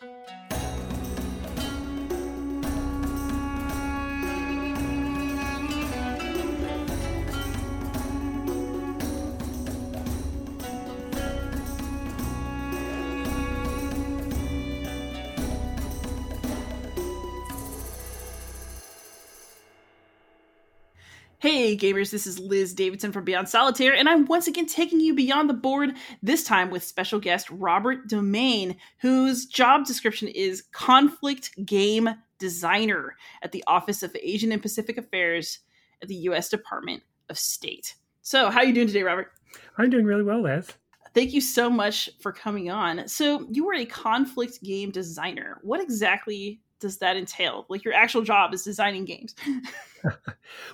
Thank you. Hey gamers, this is Liz Davidson from Beyond Solitaire, and I'm once again taking you beyond the board, this time with special guest Robert Domaingue, whose job description is conflict game designer at the Office of Asian and Pacific Affairs at the U.S. Department of State. So, how are you doing today, Robert? I'm doing really well, Liz. Thank you so much for coming on. So, you were a conflict game designer. What exactly does that entail? Like your actual job is designing games.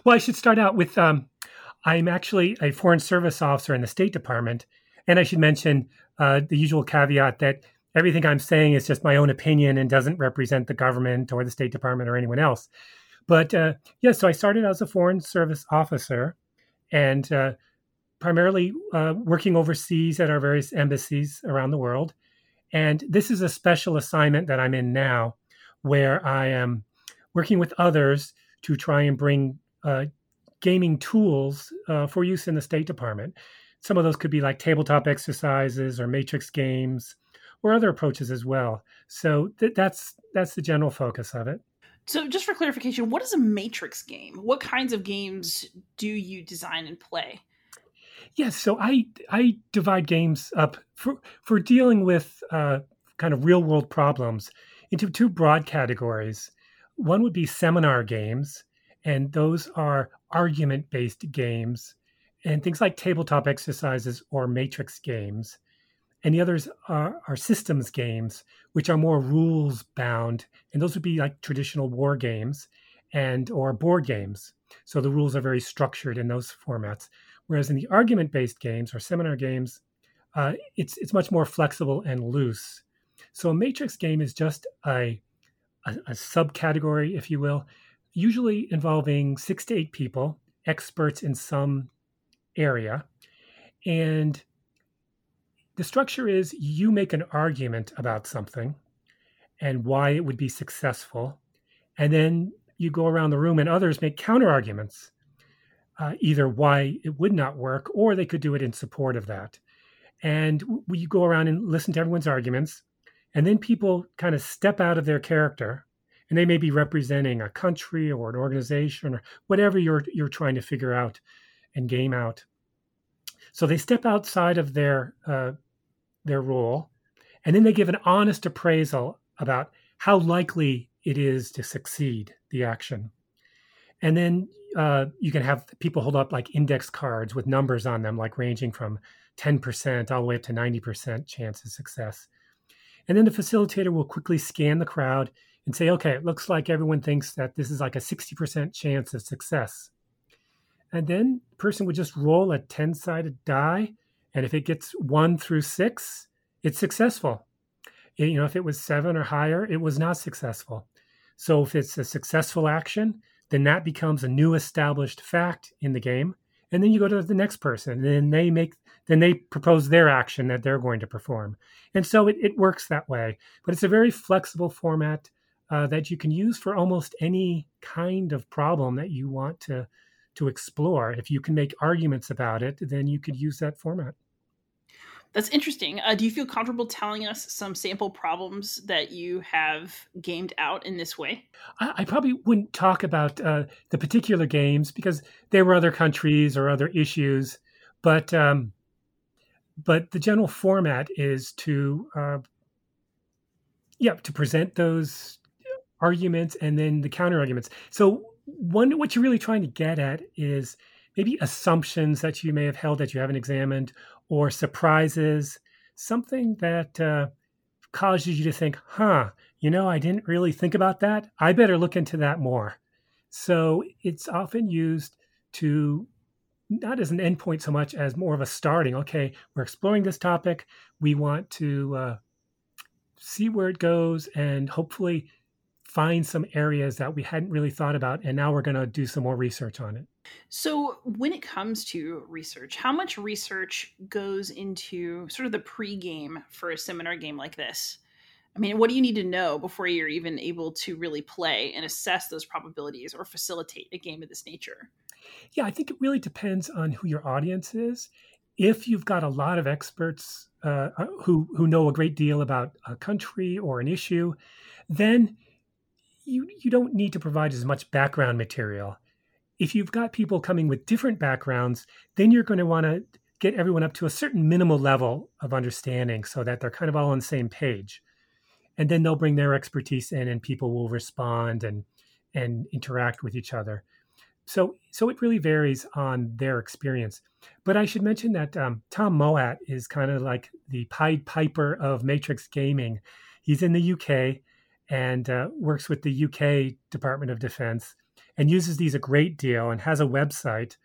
well, I should start out with um, I'm actually a foreign service officer in the State Department, and I should mention uh, the usual caveat that everything I'm saying is just my own opinion and doesn't represent the government or the State Department or anyone else. But uh, yeah, so I started as a foreign service officer, and uh, primarily uh, working overseas at our various embassies around the world. And this is a special assignment that I'm in now where I am working with others to try and bring uh, gaming tools uh, for use in the State Department. Some of those could be like tabletop exercises or matrix games or other approaches as well. So th- that's that's the general focus of it. So, just for clarification, what is a matrix game? What kinds of games do you design and play? Yes, so I I divide games up for for dealing with uh, kind of real world problems into two broad categories. One would be seminar games, and those are argument based games, and things like tabletop exercises or matrix games. And the others are, are systems games, which are more rules bound, and those would be like traditional war games and or board games. So the rules are very structured in those formats. Whereas in the argument based games or seminar games, uh, it's it's much more flexible and loose. So a matrix game is just a, a, a subcategory, if you will, usually involving six to eight people, experts in some area. And the structure is you make an argument about something and why it would be successful. And then you go around the room and others make counter arguments, uh, either why it would not work or they could do it in support of that. And we go around and listen to everyone's arguments and then people kind of step out of their character and they may be representing a country or an organization or whatever you're you're trying to figure out and game out. So they step outside of their uh, their role, and then they give an honest appraisal about how likely it is to succeed the action. And then uh, you can have people hold up like index cards with numbers on them, like ranging from 10% all the way up to 90% chance of success. And then the facilitator will quickly scan the crowd and say, okay, it looks like everyone thinks that this is like a 60% chance of success. And then the person would just roll a 10 sided die. And if it gets one through six, it's successful. You know, if it was seven or higher, it was not successful. So if it's a successful action, then that becomes a new established fact in the game. And then you go to the next person, and then they make then they propose their action that they're going to perform. And so it, it works that way. But it's a very flexible format uh, that you can use for almost any kind of problem that you want to, to explore. If you can make arguments about it, then you could use that format. That's interesting. Uh, do you feel comfortable telling us some sample problems that you have gamed out in this way? I, I probably wouldn't talk about uh, the particular games because there were other countries or other issues. But um, but the general format is to uh, yeah to present those arguments and then the counter arguments. So one what you're really trying to get at is maybe assumptions that you may have held that you haven't examined or surprises something that uh, causes you to think huh you know i didn't really think about that. I better look into that more. So it's often used to not as an endpoint so much as more of a starting. Okay, we're exploring this topic. We want to uh, see where it goes and hopefully find some areas that we hadn't really thought about. And now we're going to do some more research on it. So, when it comes to research, how much research goes into sort of the pre-game for a seminar game like this? I mean, what do you need to know before you're even able to really play and assess those probabilities or facilitate a game of this nature? Yeah, I think it really depends on who your audience is. If you've got a lot of experts uh, uh who who know a great deal about a country or an issue, then you you don't need to provide as much background material. If you've got people coming with different backgrounds, then you're going to want to get everyone up to a certain minimal level of understanding so that they're kind of all on the same page. And then they'll bring their expertise in and people will respond and and interact with each other. So so it really varies on their experience. But I should mention that um, Tom Mouat is kind of like the Pied Piper of Matrix Gaming. He's in the UK and uh, works with the UK Department of Defense and uses these a great deal and has a website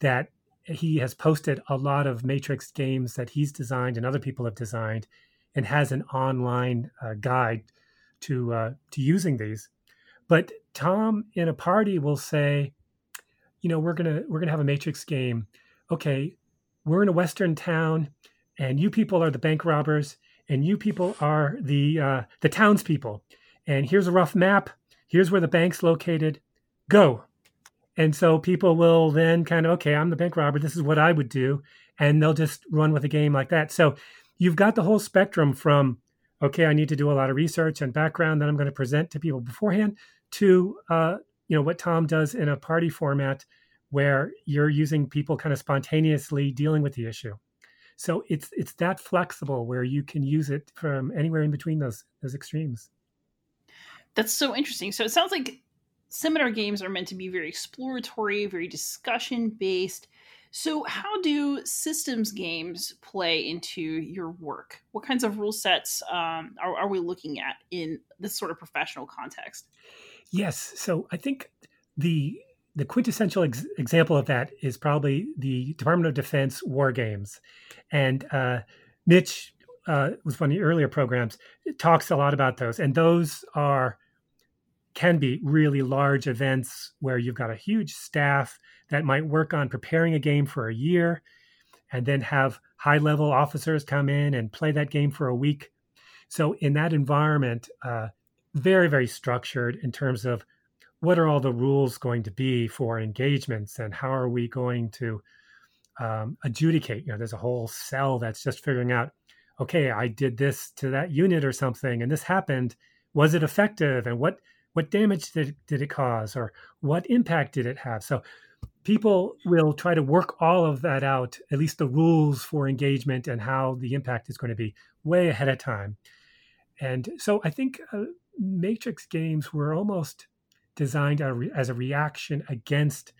that he has posted a lot of Matrix games that he's designed and other people have designed and has an online uh, guide to uh, to using these. But Tom in a party will say, you know, we're gonna we're gonna have a Matrix game. Okay, we're in a Western town, and you people are the bank robbers, and you people are the uh, the townspeople and here's a rough map. Here's where the bank's located. Go. And so people will then kind of, okay, I'm the bank robber. This is what I would do. And they'll just run with a game like that. So you've got the whole spectrum from, okay, I need to do a lot of research and background that I'm going to present to people beforehand to, uh, you know, what Tom does in a party format where you're using people kind of spontaneously dealing with the issue. So it's it's that flexible where you can use it from anywhere in between those those extremes. That's so interesting. So it sounds like seminar games are meant to be very exploratory, very discussion based. So, how do systems games play into your work? What kinds of rule sets um, are, are, we looking at in this sort of professional context? Yes. So, I think the the quintessential ex- example of that is probably the Department of Defense war games, and uh, Mitch uh, was one of the earlier programs. talks a lot about those, and those are can be really large events where you've got a huge staff that might work on preparing a game for a year and then have high level officers come in and play that game for a week. So, in that environment, uh, very, very structured in terms of what are all the rules going to be for engagements and how are we going to um, adjudicate? You know, there's a whole cell that's just figuring out, okay, I did this to that unit or something and this happened. Was it effective? And what what damage did, did it cause or what impact did it have? So people will try to work all of that out at least the rules for engagement and how the impact is going to be way ahead of time. And so i think uh, matrix games were almost designed as a reaction against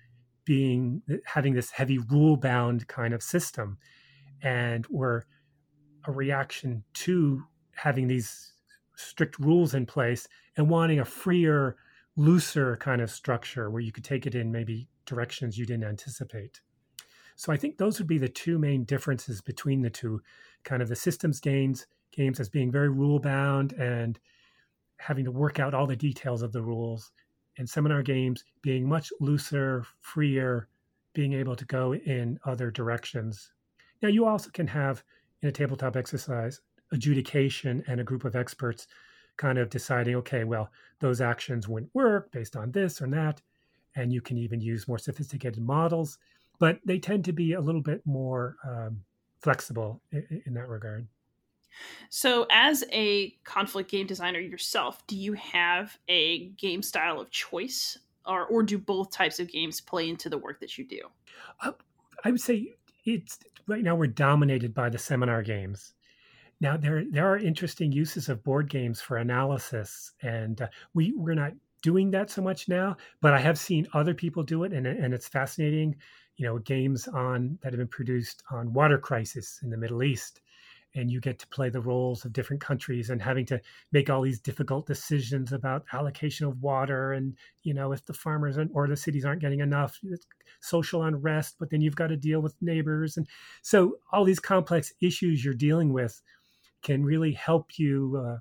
being having this heavy rule bound kind of system and were a reaction to having these strict rules in place and wanting a freer, looser kind of structure where you could take it in maybe directions you didn't anticipate. So I think those would be the two main differences between the two kind of the systems gains games as being very rule bound and having to work out all the details of the rules and seminar games being much looser, freer, being able to go in other directions. Now you also can have in a tabletop exercise adjudication and a group of experts kind of deciding, okay, well, those actions wouldn't work based on this or that. And you can even use more sophisticated models, but they tend to be a little bit more um, flexible in, in that regard. So, as a conflict game designer yourself, do you have a game style of choice, or or do both types of games play into the work that you do? Uh, I would say it's right now we're dominated by the seminar games. Now there there are interesting uses of board games for analysis, and uh, we we're not doing that so much now, but I have seen other people do it, and and it's fascinating. You know, games on that have been produced on water crisis in the Middle East, and you get to play the roles of different countries and having to make all these difficult decisions about allocation of water and you know if the farmers or the cities aren't getting enough social unrest but then you've got to deal with neighbors and so all these complex issues you're dealing with can really help you uh,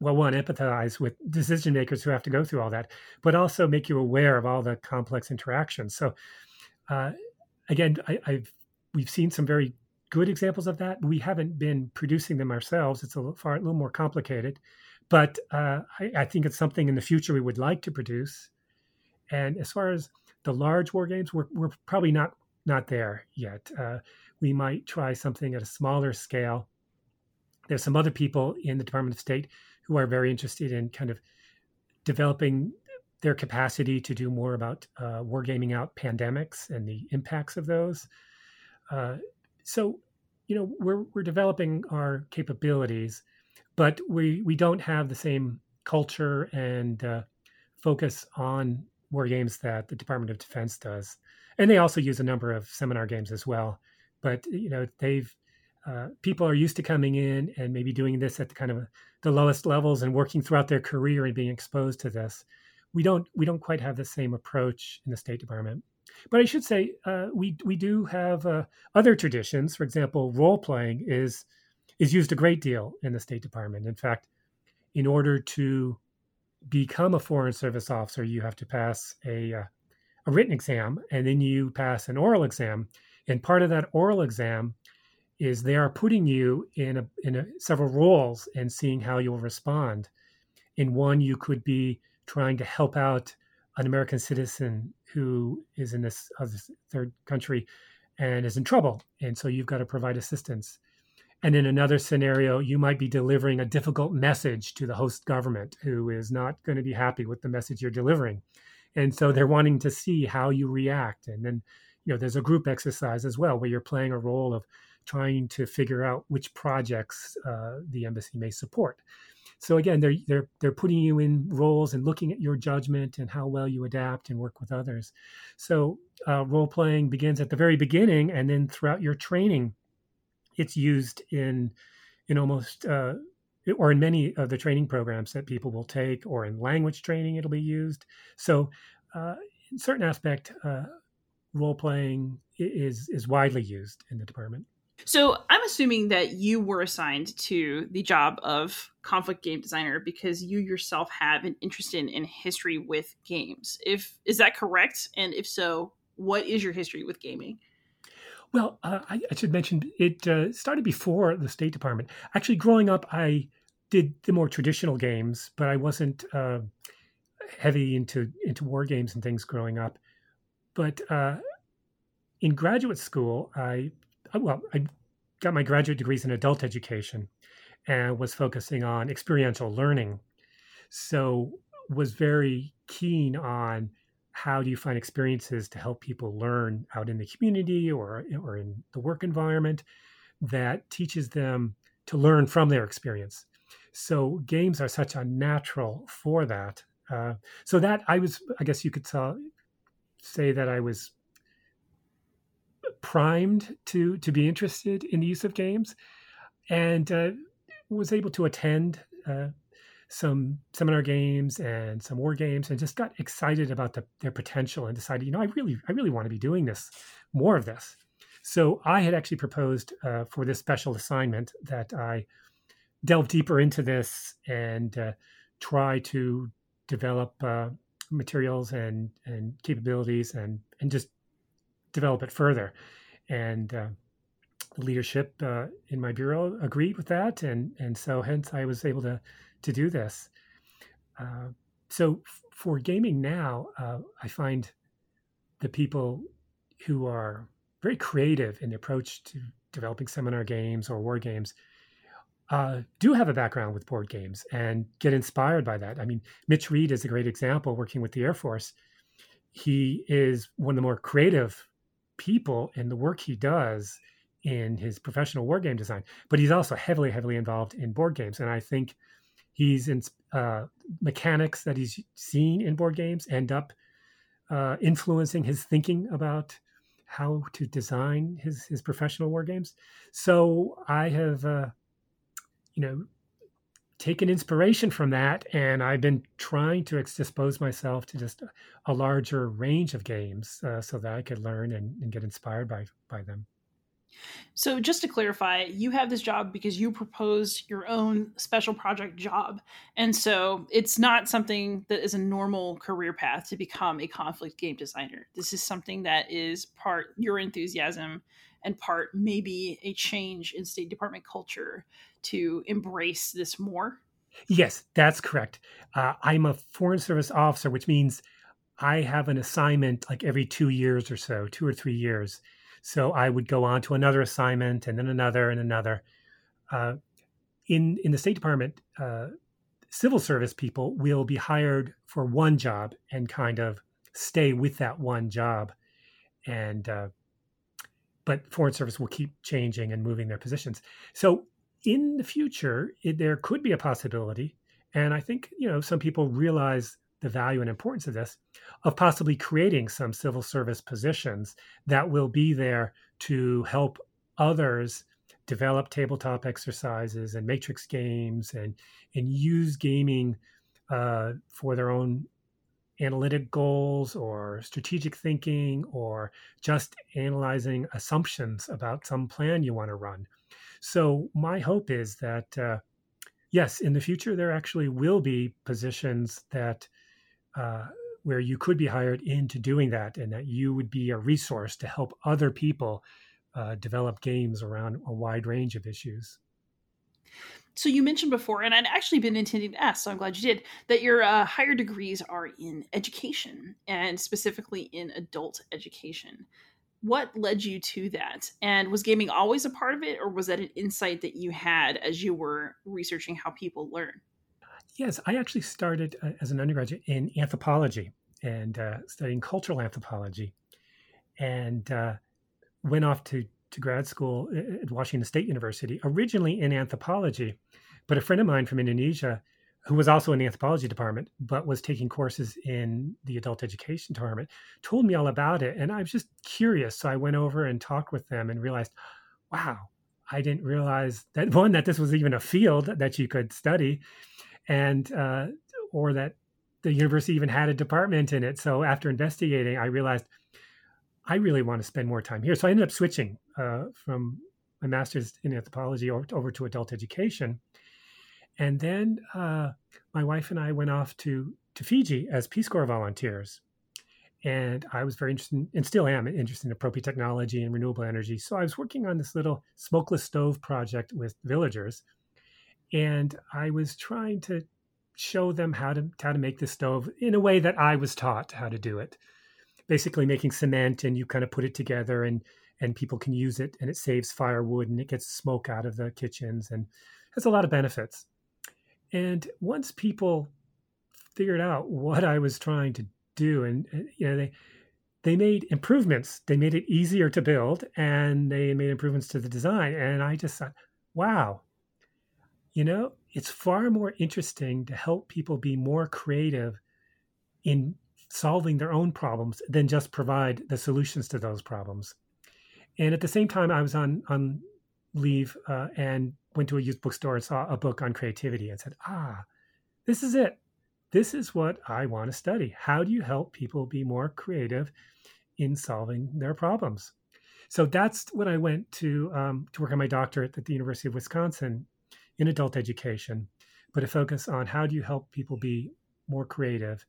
well one empathize with decision makers who have to go through all that but also make you aware of all the complex interactions so uh, again I, have we've seen some very good examples of that we haven't been producing them ourselves it's a little, far, a little more complicated but uh, I, I, think it's something in the future we would like to produce. And as far as the large war games, we're, we're probably not not there yet. Uh, we might try something at a smaller scale. There's some other people in the Department of State who are very interested in kind of developing their capacity to do more about uh, wargaming out pandemics and the impacts of those. Uh, so, you know, we're we're developing our capabilities, but we we don't have the same culture and uh, focus on war games that the Department of Defense does, and they also use a number of seminar games as well. But you know, they've uh, people are used to coming in and maybe doing this at the kind of the lowest levels and working throughout their career and being exposed to this. We don't we don't quite have the same approach in the State Department. But I should say uh, we we do have uh, other traditions. For example, role playing is is used a great deal in the State Department. In fact, in order to become a Foreign Service officer, you have to pass a uh, a written exam, and then you pass an oral exam. And part of that oral exam is they are putting you in a in a, several roles and seeing how you'll respond. In one, you could be trying to help out an American citizen who is in this other third country and is in trouble, and so you've got to provide assistance. And in another scenario, you might be delivering a difficult message to the host government who is not going to be happy with the message you're delivering. And so they're wanting to see how you react. And then, you know, there's a group exercise as well where you're playing a role of trying to figure out which projects uh, the embassy may support. So again, they're they're they're putting you in roles and looking at your judgment and how well you adapt and work with others. So uh, role playing begins at the very beginning, and then throughout your training, it's used in in almost uh, or in many of the training programs that people will take, or in language training, it'll be used. So, uh, in certain aspect, uh, role playing is is widely used in the department. So I'm assuming that you were assigned to the job of conflict game designer because you yourself have an interest in, in history with games. If is that correct? And if so, what is your history with gaming? Well, uh, I, I, should mention it uh, started before the State Department. Actually, growing up, I did the more traditional games, but I wasn't uh, heavy into into war games and things growing up. But uh, in graduate school, I uh, well, I got my graduate degrees in adult education and was focusing on experiential learning. So was very keen on how do you find experiences to help people learn out in the community or or in the work environment that teaches them to learn from their experience. So games are such a natural for that. Uh, so that I was, I guess you could tell, say that I was primed to to be interested in the use of games, and uh, was able to attend uh, some seminar games and some war games, and just got excited about the, their potential, and decided, you know, I really I really want to be doing this more of this. So I had actually proposed uh, for this special assignment that I delve deeper into this and uh, try to develop uh, materials and and capabilities and and just develop it further. And uh, leadership uh, in my bureau agreed with that, and and so hence I was able to to do this. Uh, so f- for gaming now, uh, I find the people who are very creative in the approach to developing seminar games or war games uh, do have a background with board games and get inspired by that. I mean, Mitch Reed is a great example working with the Air Force. He is one of the more creative people in the work he does in his professional war game design, but he's also heavily, heavily involved in board games. And I think he's in uh, mechanics that he's seen in board games end up uh, influencing his thinking about how to design his his professional war games. So I have, uh, you know, taken inspiration from that and i've been trying to expose myself to just a larger range of games uh, so that i could learn and, and, get inspired by by them. So just to clarify you have this job because you proposed your own special project job. And so it's not something that is a normal career path to become a conflict game designer. This is something that is part your enthusiasm and part maybe a change in State Department culture to embrace this more? Yes, that's correct. Uh, I'm a Foreign Service officer, which means I have an assignment like every two years or so, two or three years. So I would go on to another assignment and then another and another. Uh, in in the State Department, uh, civil service people will be hired for one job and kind of stay with that one job, and uh, but Foreign Service will keep changing and moving their positions. So in the future, it, there could be a possibility, and I think you know some people realize the value and importance of this, of possibly creating some civil service positions that will be there to help others develop tabletop exercises and matrix games and and use gaming uh, for their own analytic goals or strategic thinking or just analyzing assumptions about some plan you want to run. So my hope is that uh, yes, in the future there actually will be positions that uh, where you could be hired into doing that, and that you would be a resource to help other people uh, develop games around a wide range of issues. So you mentioned before, and I'd actually been intending to ask, so I'm glad you did, that your uh, higher degrees are in education and specifically in adult education. What led you to that? And was gaming always a part of it, or was that an insight that you had as you were researching how people learn? Yes, I actually started uh, as an undergraduate in anthropology and uh, studying cultural anthropology, and uh, went off to to grad school at Washington State University, originally in anthropology. But a friend of mine from Indonesia, who was also in the anthropology department, but was taking courses in the adult education department, told me all about it. And I was just curious. So I went over and talked with them and realized, wow, I didn't realize that one, that this was even a field that you could study and uh, or that the university even had a department in it. So after investigating, I realized I really want to spend more time here. So I ended up switching uh, from my master's in anthropology over, over, to adult education, and then uh, my wife and I went off to to Fiji as Peace Corps volunteers. And I was very interested, in, and still am interested in appropriate technology and renewable energy. So I was working on this little smokeless stove project with villagers and I was trying to show them how to how to make the stove in a way that I was taught how to do it. Basically, making cement and you kind of put it together and and people can use it and it saves firewood and it gets smoke out of the kitchens and has a lot of benefits. And once people figured out what I was trying to do, and you know they they made improvements. They made it easier to build and they made improvements to the design. And I just thought, wow, you know, it's far more interesting to help people be more creative in solving their own problems than just provide the solutions to those problems. And at the same time, I was on on leave uh, and went to a used bookstore and saw a book on creativity and said, "Ah, this is it. This is what I want to study. How do you help people be more creative in solving their problems?" So that's when I went to um, to work on my doctorate at the University of Wisconsin in adult education, but a focus on how do you help people be more creative,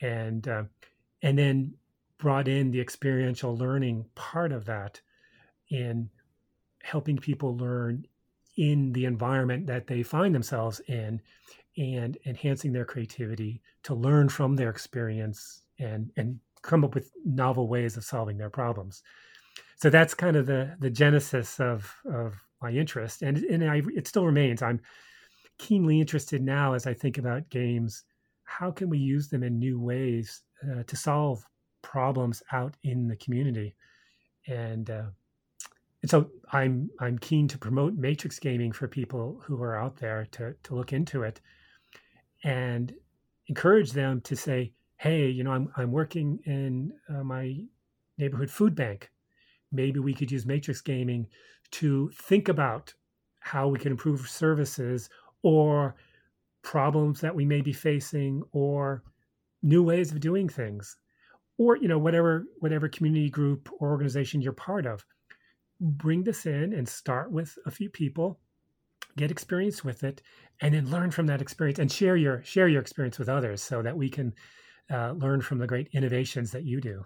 and uh, and then brought in the experiential learning part of that in helping people learn in the environment that they find themselves in and enhancing their creativity to learn from their experience and and come up with novel ways of solving their problems so that's kind of the the genesis of of my interest, and and I, it still remains. I'm keenly interested now as I think about games. How can we use them in new ways uh, to solve problems out in the community? And uh, and so I'm I'm keen to promote matrix gaming for people who are out there to to look into it, and encourage them to say, hey, you know, I'm I'm working in uh, my neighborhood food bank. Maybe we could use matrix gaming to think about how we can improve services or problems that we may be facing or new ways of doing things or you know whatever whatever community group or organization you're part of bring this in and start with a few people get experience with it and then learn from that experience and share your share your experience with others so that we can uh, learn from the great innovations that you do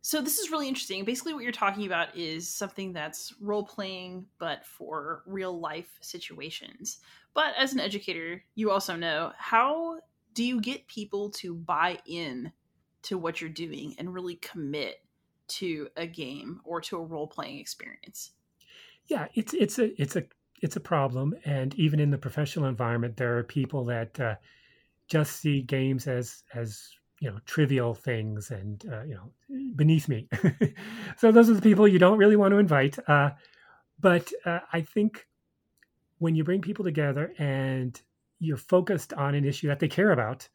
so this is really interesting. Basically, what you're talking about is something that's role playing, but for real life situations. But as an educator, you also know how do you get people to buy in to what you're doing and really commit to a game or to a role playing experience? Yeah, it's it's a it's a it's a problem, and even in the professional environment, there are people that uh, just see games as as you know trivial things and uh, you know beneath me. so those are the people you don't really want to invite. Uh, but uh, I think when you bring people together and you're focused on an issue that they care about,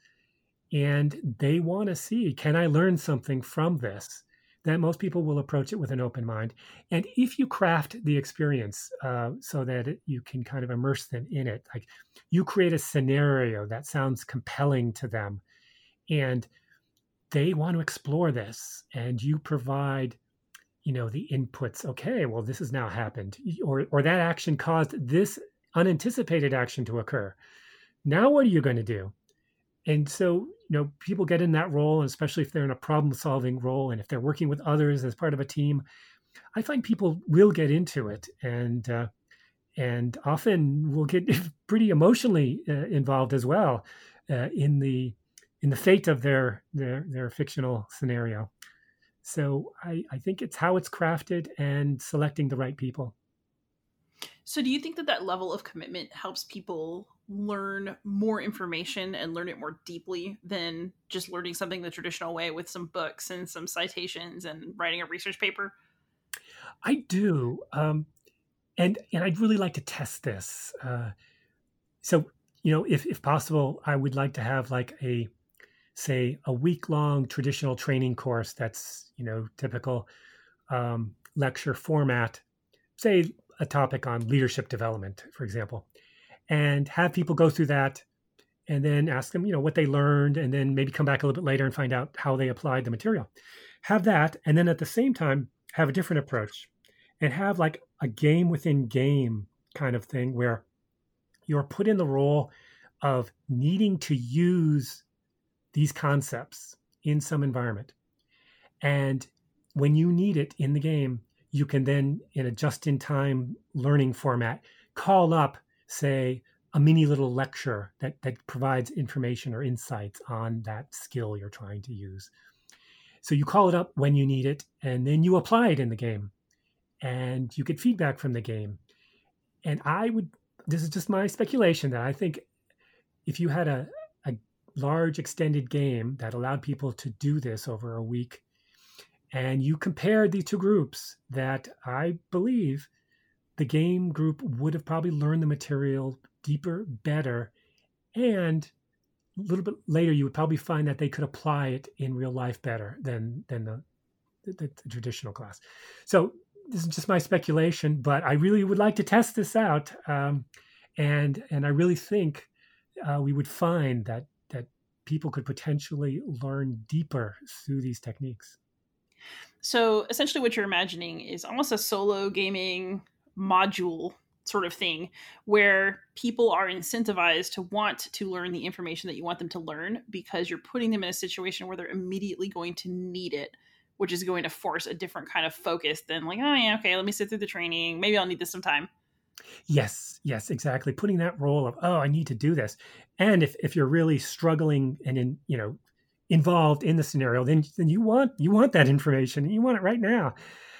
and they want to see, can I learn something from this? That most people will approach it with an open mind. And if you craft the experience uh, so that it, you can kind of immerse them in it, like you create a scenario that sounds compelling to them, and they want to explore this, and you provide, you know, the inputs. Okay, well, this has now happened, or or that action caused this unanticipated action to occur. Now, what are you going to do? And so you know people get in that role especially if they're in a problem solving role and if they're working with others as part of a team i find people will get into it and uh, and often will get pretty emotionally uh, involved as well uh, in the in the fate of their their their fictional scenario. So I, I think it's how it's crafted and selecting the right people so do you think that that level of commitment helps people learn more information and learn it more deeply than just learning something the traditional way with some books and some citations and writing a research paper? I do, um, and and I'd really like to test this. Uh, so you know, if if possible, I would like to have like a say a week long traditional training course that's you know typical um, lecture format. Say a topic on leadership development, for example and have people go through that and then ask them, you know, what they learned, and then maybe come back a little bit later and find out how they applied the material. Have that, and then at the same time, have a different approach and have like a game within game kind of thing where you're put in the role of needing to use these concepts in some environment. And when you need it in the game, you can then, in a just in time learning format, call up say a mini little lecture that that provides information or insights on that skill you're trying to use. So you call it up when you need it, and then you apply it in the game, and you get feedback from the game. And I would, this is just my speculation that I think if you had a, a large extended game that allowed people to do this over a week, and you compared the two groups, that I believe the game group would have probably learned the material deeper, better, and a little bit later you would probably find that they could apply it in real life better than than the, the, the traditional class. So this is just my speculation, but I really would like to test this out, um, and and I really think uh, we would find that that people could potentially learn deeper through these techniques. So essentially, what you're imagining is almost a solo gaming module sort of thing where people are incentivized to want to learn the information that you want them to learn because you're putting them in a situation where they're immediately going to need it which is going to force a different kind of focus than like oh yeah okay let me sit through the training. Maybe i'll need this some time yes yes exactly. Putting that role of oh i need to do this. And if, if you're really struggling and in you know involved in the scenario then then you want you want that information you want it right now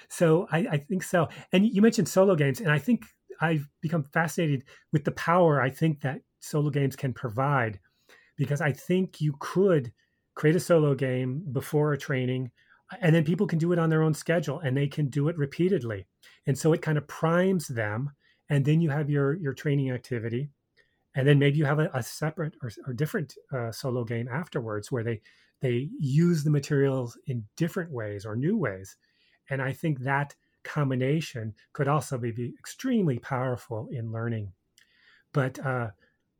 so I, I think so. And you mentioned solo games, and I think I've become fascinated with the power I think that solo games can provide because I think you could create a solo game before a training and then people can do it on their own schedule and they can do it repeatedly. And so it kind of primes them and then you have your your training activity and then maybe you have a, a separate or, or different uh, solo game afterwards where they they use the materials in different ways or new ways and I think that combination could also be, be extremely powerful in learning. But uh,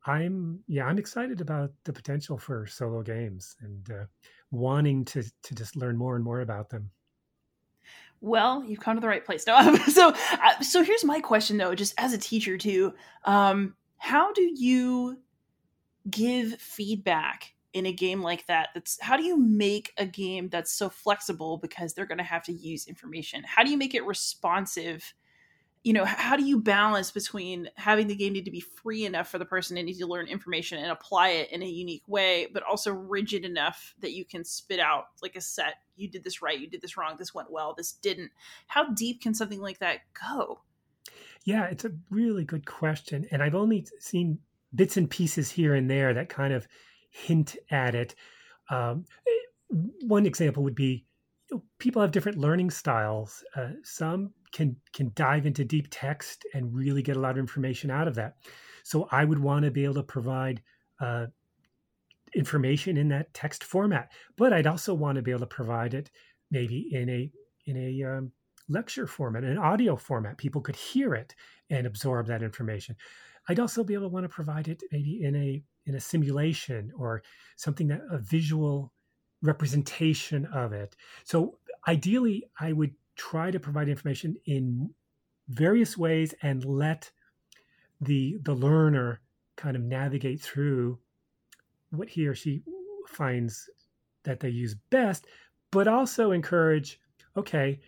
I'm yeah, I'm excited about the potential for solo games and uh, wanting to to just learn more and more about them. Well, you've come to the right place. No, so uh, so here's my question though, just as a teacher too, um, how do you give feedback in a game like that that's how do you make a game that's so flexible because they're going to have to use information? How do you make it responsive? You know how do you balance between having the game need to be free enough for the person to need to learn information and apply it in a unique way but also rigid enough that you can spit out like a set you did this right you did this wrong this went well this didn't. How deep can something like that go? Yeah it's a really good question and i've only seen bits and pieces here and there that kind of hint at it um, eh, one example would be you know, people have different learning styles uh, some can can dive into deep text and really get a lot of information out of that. So I would want to be able to provide uh, information in that text format, but I'd also want to be able to provide it maybe in a in a um, lecture format, an audio format. People could hear it and absorb that information. I'd also be able to want to provide it maybe in a in a simulation or something that a visual representation of it. So ideally, I would try to provide information in various ways and let the the learner kind of navigate through what he or she finds that they use best but also encourage okay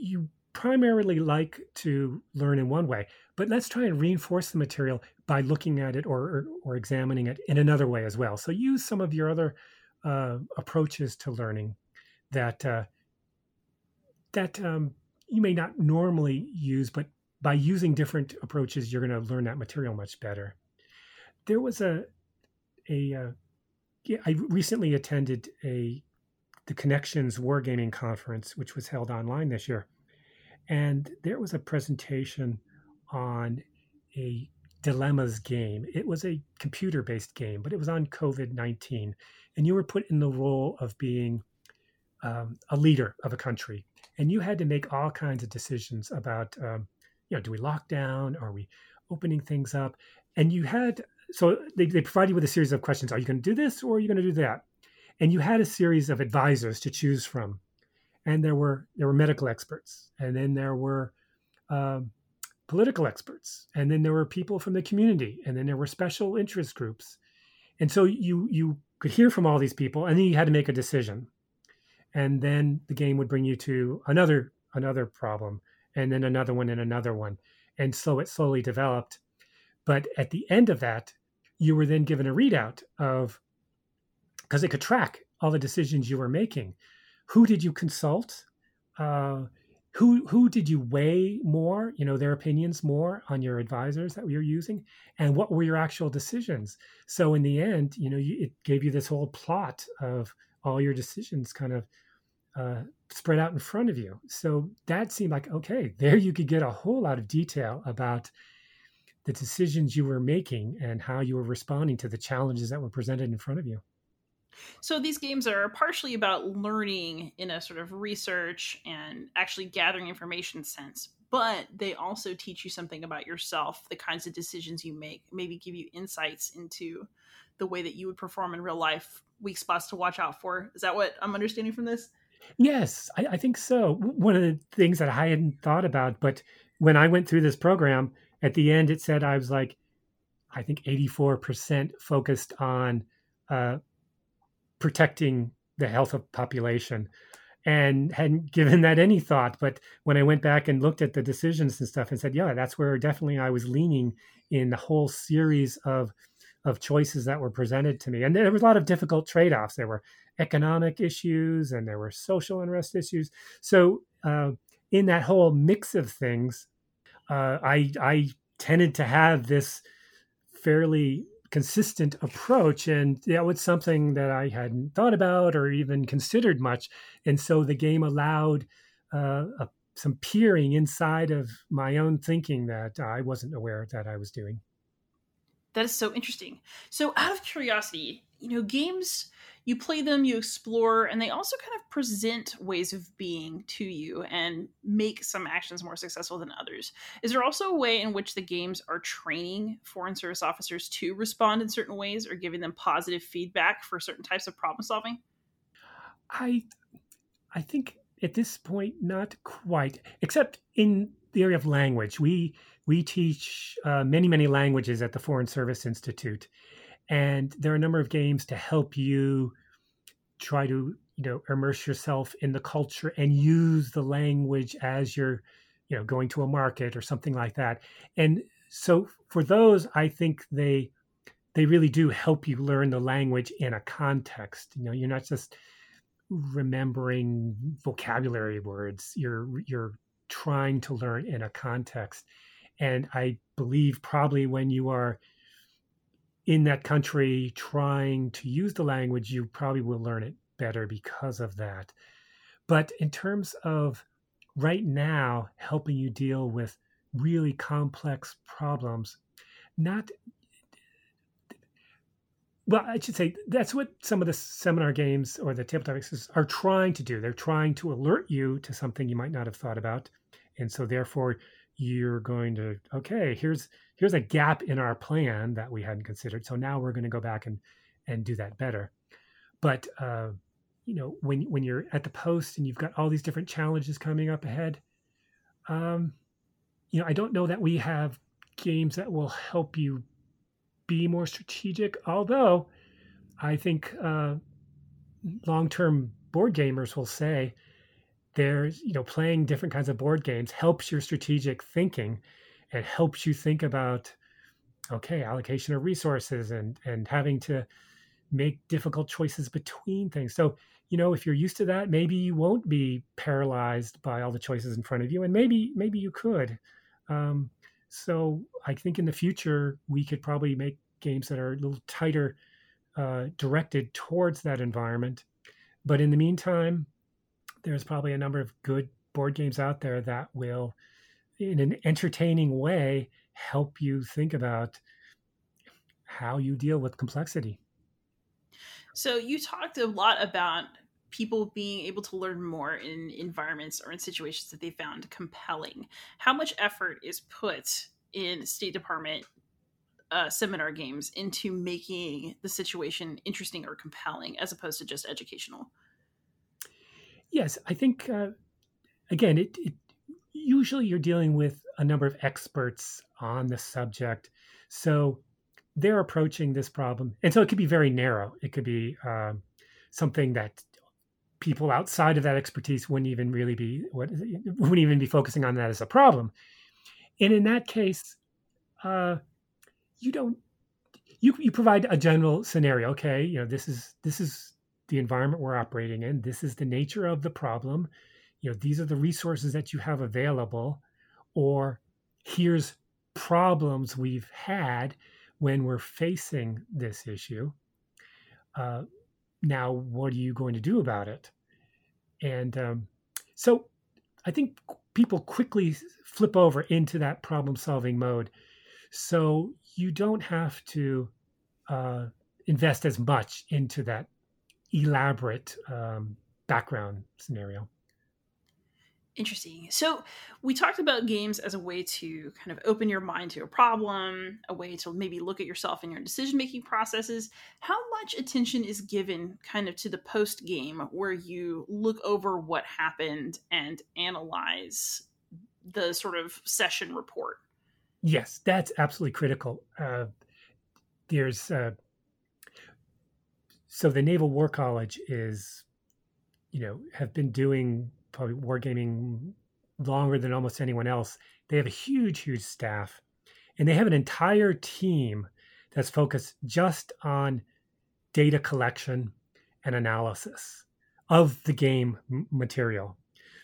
you primarily like to learn in one way but let's try and reinforce the material by looking at it or or, or examining it in another way as well so use some of your other uh, approaches to learning that uh, that um, you may not normally use, but by using different approaches, you're going to learn that material much better. There was a a uh, yeah, I recently attended a the Connections Wargaming Conference, which was held online this year, and there was a presentation on a dilemmas game. It was a computer based game, but it was on COVID nineteen, and you were put in the role of being um, a leader of a country and you had to make all kinds of decisions about um, you know do we lock down? Are we opening things up? And you had so they, they provide you with a series of questions. Are you going to do this or are you going to do that? And you had a series of advisors to choose from and there were there were medical experts and then there were um, political experts and then there were people from the community and then there were special interest groups. And so you you could hear from all these people and then you had to make a decision. And then the game would bring you to another another problem and then another one and another one. And so it slowly developed. But at the end of that you were then given a readout of because it could track all the decisions you were making who did you consult uh, who who did you weigh more you know their opinions more on your advisors that you're using and what were your actual decisions so in the end you know you, it gave you this whole plot of all your decisions kind of uh, spread out in front of you. So that seemed like, okay, there you could get a whole lot of detail about the decisions you were making and how you were responding to the challenges that were presented in front of you. So these games are partially about learning in a sort of research and actually gathering information sense, but they also teach you something about yourself, the kinds of decisions you make, maybe give you insights into the way that you would perform in real life, weak spots to watch out for. Is that what I'm understanding from this? Yes, I, I, think so. One of the things that I hadn't thought about, but when I went through this program, at the end it said I was like, I think 84% focused on uh, protecting the health of population and hadn't given that any thought. But when I went back and looked at the decisions and stuff and said, yeah, that's where definitely I was leaning in the whole series of of choices that were presented to me. And there was a lot of difficult trade-offs. There were economic issues and there were social unrest issues. So uh, in that whole mix of things, uh, I I tended to have this fairly consistent approach, and that was something that I hadn't thought about or even considered much. And so the game allowed uh, a, some peering inside of my own thinking that I wasn't aware that I was doing. That is so interesting. So, out of curiosity, you know, games you play them, you explore, and they also kind of present ways of being to you and make some actions more successful than others. Is there also a way in which the games are training foreign service officers to respond in certain ways or giving them positive feedback for certain types of problem solving? I I think at this point not quite, except in the area of language. We we teach uh, many many languages at the Foreign Service Institute, and there are a number of games to help you try to you know immerse yourself in the culture and use the language as you're you know going to a market or something like that. And so for those i think they they really do help you learn the language in a context. You know you're not just remembering vocabulary words you're you're trying to learn in a context and i believe probably when you are in that country trying to use the language you probably will learn it better because of that. But in terms of right now helping you deal with really complex problems not well i should say that's what some of the seminar games or the tabletop exercises are trying to do. They're trying to alert you to something you might not have thought about. And so therefore you're going to okay here's here's a gap in our plan that we hadn't considered so now we're going to go back and and do that better. But uh, you know when when you're at the post and you've got all these different challenges coming up ahead um you know i don't know that we have games that will help you be more strategic although i think uh long-term board gamers will say there's you know playing different kinds of board games helps your strategic thinking. It helps you think about okay allocation of resources and and having to make difficult choices between things. So you know if you're used to that maybe you won't be paralyzed by all the choices in front of you and maybe maybe you could. Um, so i think in the future we could probably make games that are a little tighter uh, directed towards that environment. But in the meantime there's probably a number of good board games out there that will in an entertaining way help you think about how you deal with complexity so you talked a lot about people being able to learn more in environments or in situations that they found compelling. How much effort is put in State Department uh, seminar games into making the situation interesting or compelling as opposed to just educational? Yes, I think uh, again, it, it usually you're dealing with a number of experts on the subject, so they're approaching this problem, and so it could be very narrow. It could be uh, something that people outside of that expertise wouldn't even really be what wouldn't even be focusing on that as a problem. And in that case, uh, you don't you you provide a general scenario. Okay, you know this is this is the environment we're operating in. This is the nature of the problem. You know these are the resources that you have available, or here's problems we've had when we're facing this issue. Uh, now, what are you going to do about it? And um, so I think people quickly flip over into that problem solving mode. So you don't have to uh, invest as much into that elaborate um, background scenario. Interesting. So we talked about games as a way to kind of open your mind to a problem, a way to maybe look at yourself in your decision making processes. How much attention is given kind of to the post game where you look over what happened and analyze the sort of session report? Yes, that's absolutely critical. Uh, there's uh, so the Naval War College is, you know, have been doing probably wargaming longer than almost anyone else. They have a huge, huge staff, and they have an entire team that's focused just on data collection and analysis of the game material.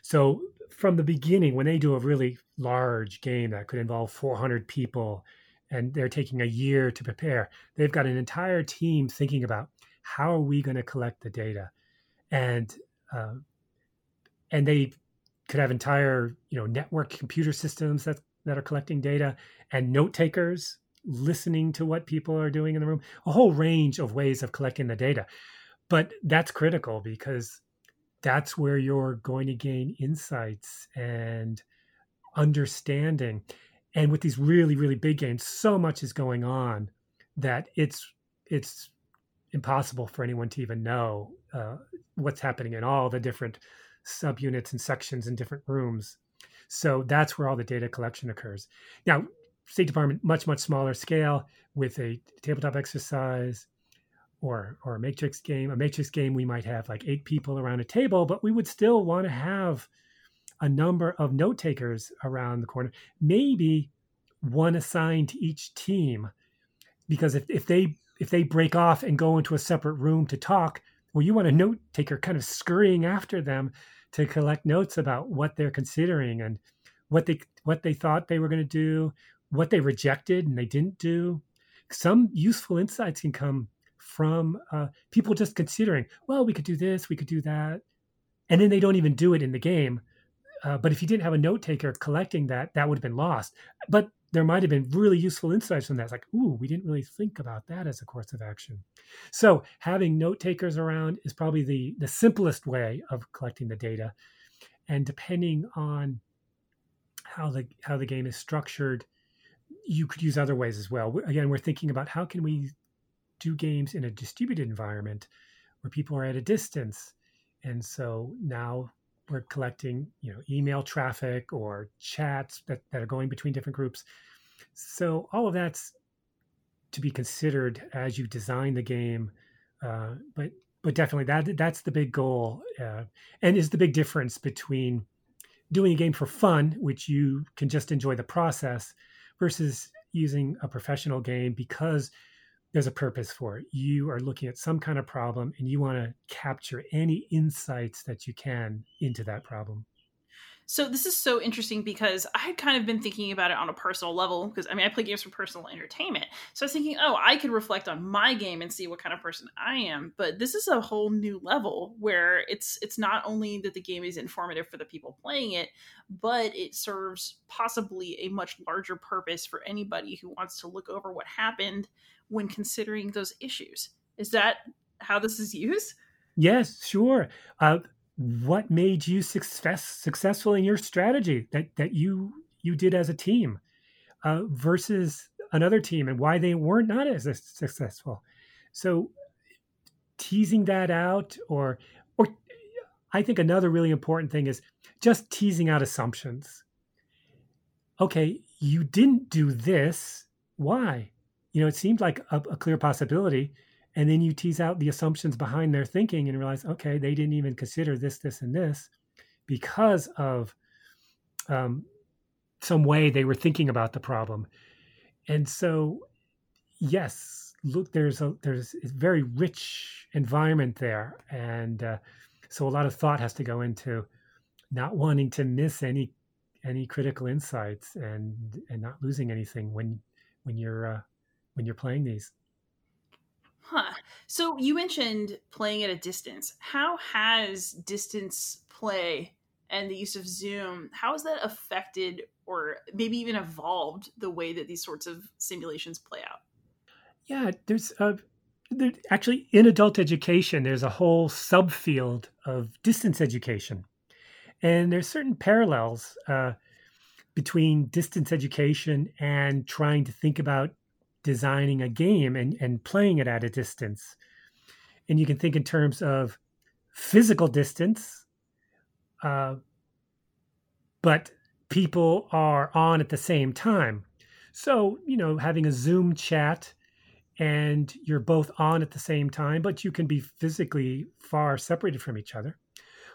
So from the beginning, when they do a really large game that could involve 400 people, and they're taking a year to prepare, they've got an entire team thinking about how are we going to collect the data, and uh, and they could have entire you know network computer systems that that are collecting data and note takers listening to what people are doing in the room. A whole range of ways of collecting the data. But that's critical because that's where you're going to gain insights and understanding. And with these really really big games so much is going on that it's it's impossible for anyone to even know uh, what's happening in all the different subunits and sections in different rooms. So that's where all the data collection occurs. Now, State Department, much, much smaller scale with a tabletop exercise or or a matrix game. A matrix game, we might have like eight people around a table, but we would still want to have a number of note takers around the corner, maybe one assigned to each team. Because if, if they if they break off and go into a separate room to talk, well, you want a note taker kind of scurrying after them to collect notes about what they're considering and what they what they thought they were going to do, what they rejected and they didn't do. Some useful insights can come from uh, people just considering, well, we could do this, we could do that, and then they don't even do it in the game. Uh, but if you didn't have a note taker collecting that, that would have been lost. But there might have been really useful insights from that. It's like, ooh, we didn't really think about that as a course of action. So having note takers around is probably the the simplest way of collecting the data. And depending on how the how the game is structured, you could use other ways as well. Again, we're thinking about how can we do games in a distributed environment where people are at a distance, and so now we're collecting you know email traffic or chats that, that are going between different groups. So all of that's to be considered as you design the game uh, but but definitely that that's the big goal uh, and is the big difference between doing a game for fun which you can just enjoy the process versus using a professional game because there's a purpose for it. You are looking at some kind of problem and you want to capture any insights that you can into that problem. So this is so interesting because I had kind of been thinking about it on a personal level because I mean I play games for personal entertainment. So I was thinking, oh, I could reflect on my game and see what kind of person I am. But this is a whole new level where it's it's not only that the game is informative for the people playing it, but it serves possibly a much larger purpose for anybody who wants to look over what happened when considering those issues. Is that how this is used? Yes, sure. Uh, what made you success successful in your strategy that that you you did as a team uh, versus another team, and why they weren't not as successful? So teasing that out, or or I think another really important thing is just teasing out assumptions. Okay, you didn't do this. Why? You know, it seemed like a, a clear possibility. And then you tease out the assumptions behind their thinking and realize, okay, they didn't even consider this, this, and this because of um, some way they were thinking about the problem. And so, yes, look, there's a there's a very rich environment there, and uh, so a lot of thought has to go into not wanting to miss any any critical insights and and not losing anything when when you're uh, when you're playing these. Huh. So you mentioned playing at a distance. How has distance play and the use of Zoom, how has that affected or maybe even evolved the way that these sorts of simulations play out? Yeah, there's a there, actually in adult education, there's a whole subfield of distance education. And there's certain parallels uh, between distance education and trying to think about designing a game and, and playing it at a distance. And you can think in terms of physical distance, uh, but people are on at the same time. So, you know, having a Zoom chat and you're both on at the same time, but you can be physically far separated from each other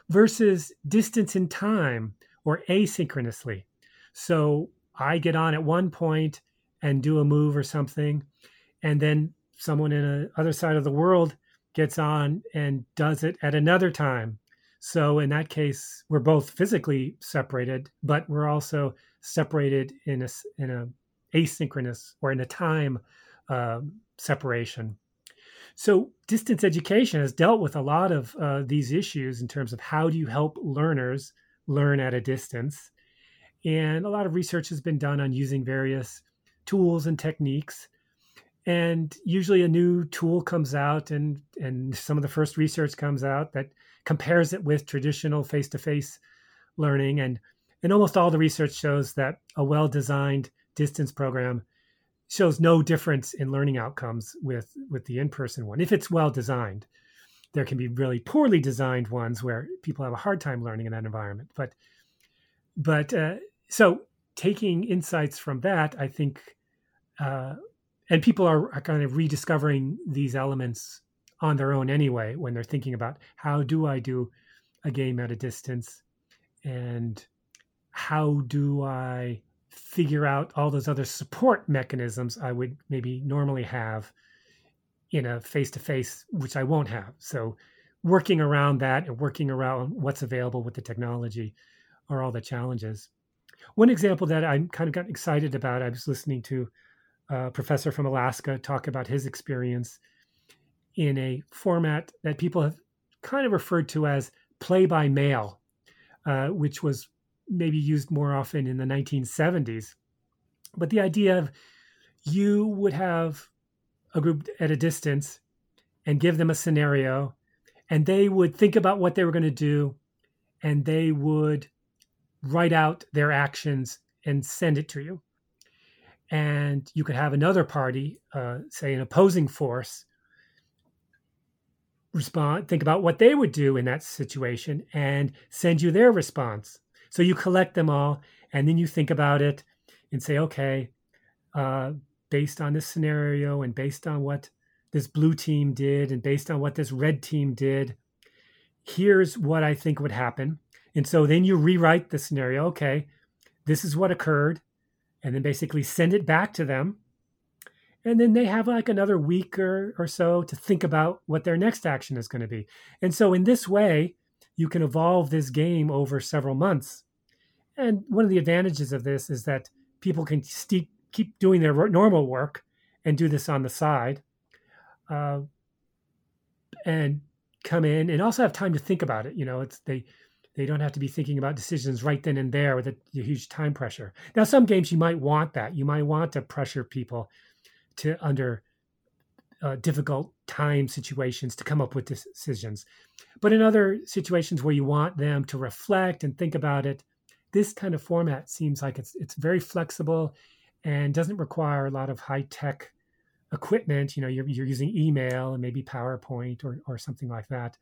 versus distance in time or asynchronously. So I get on at one point and do a move or something. And then someone in a other side of the world gets on and does it at another time. So in that case we're both physically separated but we're also separated in a in a asynchronous or in a time uh, separation. So distance education has dealt with a lot of uh, these issues in terms of how do you help learners learn at a distance. And a lot of research has been done on using various tools and techniques. And usually a new tool comes out and and some of the first research comes out that compares it with traditional face-to-face learning. And and almost all the research shows that a well-designed distance program shows no difference in learning outcomes with with the in-person one. If it's well designed there can be really poorly designed ones where people have a hard time learning in that environment. But but uh, so taking insights from that i think uh, and people are, are kind of rediscovering these elements on their own anyway when they're thinking about how do I do a game at a distance and how do I figure out all those other support mechanisms I would maybe normally have in a face to face, which I won't have. So, working around that and working around what's available with the technology are all the challenges. One example that I'm kind of got excited about, I was listening to a professor from Alaska talk about his experience in a format that people have kind of referred to as play by mail, uh, which was maybe used more often in the 1970s. But the idea of you would have a group at a distance and give them a scenario, and they would think about what they were going to do, and they would write out their actions and send it to you. And you could have another party, uh, say an opposing force, respond, think about what they would do in that situation and send you their response. So you collect them all and then you think about it and say, okay, uh, based on this scenario and based on what this blue team did and based on what this red team did, here's what I think would happen. And so then you rewrite the scenario. Okay, this is what occurred. And then basically send it back to them. And then they have like another week or, or so to think about what their next action is going to be. And so in this way you can evolve this game over several months. And one of the advantages of this is that people can st- keep doing their normal work and do this on the side uh, and come in and also have time to think about it. You know it's they they don't have to be thinking about decisions right then and there with a, huge time pressure now some games you might want that you might want to pressure people to under uh, difficult time situations to come up with decisions. But in other situations where you want them to reflect and think about it, this kind of format seems like it's it's very flexible and doesn't require a lot of high tech equipment. You know, you're, you're using email and maybe PowerPoint or, or something like that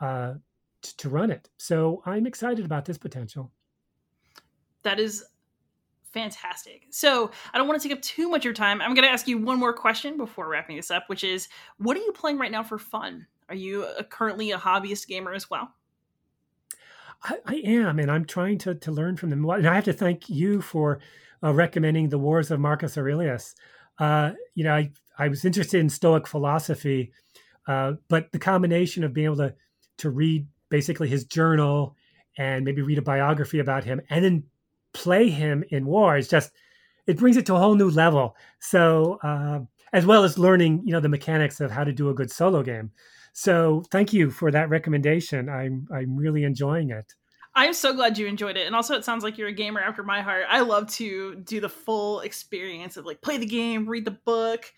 uh, to, to run it. So I'm excited about this potential. That is fantastic. So I don't want to take up too much of your time. I'm going to ask you one more question before wrapping this up, which is what are you playing right now for fun? Are you a, currently a hobbyist gamer as well? I, I, am, and I'm trying to, to learn from them. And I have to thank you for uh, recommending the Wars of Marcus Aurelius. Uh, you know, I, I was interested in Stoic philosophy, uh, but the combination of being able to to read basically his journal and maybe read a biography about him, and then play him in war is just it brings it to a whole new level. So uh, as well as learning, you know, the mechanics of how to do a good solo game. So thank you for that recommendation. I'm I'm really enjoying it. I'm so glad you enjoyed it. And also it sounds like you're a gamer after my heart. I love to do the full experience of like play the game, read the book,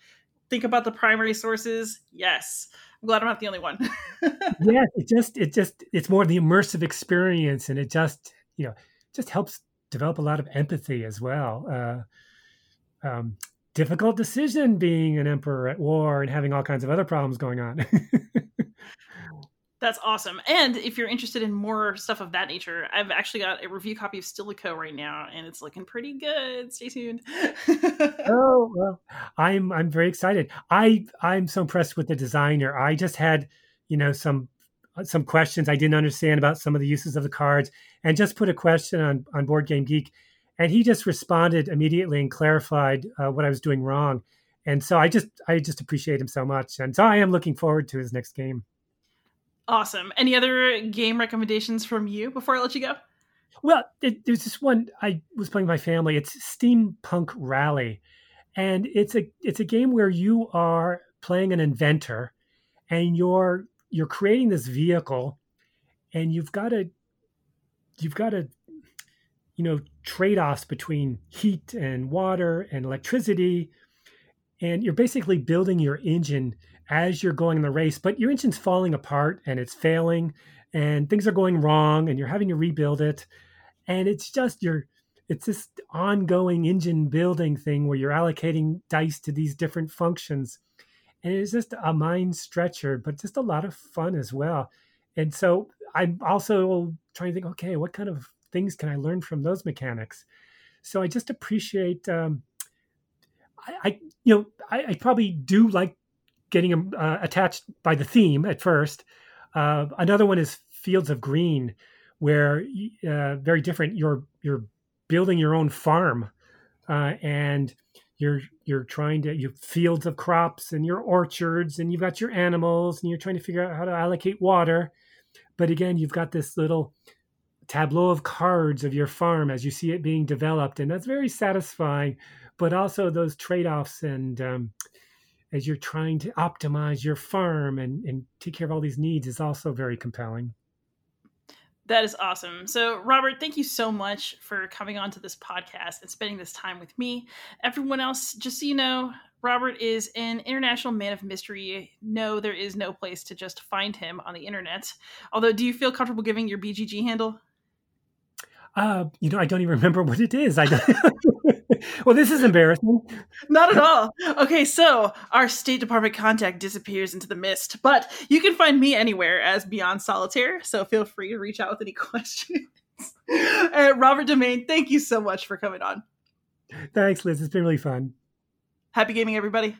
think about the primary sources. Yes. I'm glad I'm not the only one. yeah, it just it just it's more the immersive experience and it just, you know, just helps develop a lot of empathy as well. Uh, um, difficult decision being an emperor at war and having all kinds of other problems going on. That's awesome. And if you're interested in more stuff of that nature, I've actually got a review copy of Stilicho right now, and it's looking pretty good. Stay tuned. oh well, I'm I'm very excited. I I'm so impressed with the designer. I just had you know some some questions I didn't understand about some of the uses of the cards, and just put a question on on Board Game Geek, and he just responded immediately and clarified uh, what I was doing wrong. And so I just I just appreciate him so much, and so I am looking forward to his next game. Awesome. Any other game recommendations from you before I let you go? Well, it, there's this one I was playing with my family. It's Steampunk Rally, and it's a it's a game where you are playing an inventor, and you're you're creating this vehicle and you've got to you've got to you know trade-offs between heat and water and electricity and you're basically building your engine as you're going in the race but your engine's falling apart and it's failing and things are going wrong and you're having to rebuild it and it's just you're it's this ongoing engine building thing where you're allocating dice to these different functions and it's just a mind stretcher, but just a lot of fun as well. And so I'm also trying to think, okay, what kind of things can I learn from those mechanics? So I just appreciate, um, I, I, you know, I, I, probably do like getting uh, attached by the theme at first. Uh, another one is Fields of Green, where uh, very different. You're you're building your own farm, uh, and you're you're trying to you have fields of crops and your orchards, and you've got your animals, and you're trying to figure out how to allocate water. But again, you've got this little tableau of cards of your farm as you see it being developed, and that's very satisfying. But also those trade offs and um, as you're trying to optimize your farm and, and take care of all these needs is also very compelling. That is awesome. So, Robert, thank you so much for coming on to this podcast and spending this time with me. Everyone else, just so you know, Robert is an international man of mystery. No, there is no place to just find him on the internet. Although, do you feel comfortable giving your BGG handle? Uh, you know, I don't even remember what it is. I don't. well, this is embarrassing. Not at all. Okay, so our State Department contact disappears into the mist, but you can find me anywhere as Beyond Solitaire. So feel free to reach out with any questions. uh, Robert Domaingue, thank you so much for coming on. Thanks, Liz. It's been really fun. Happy gaming, everybody.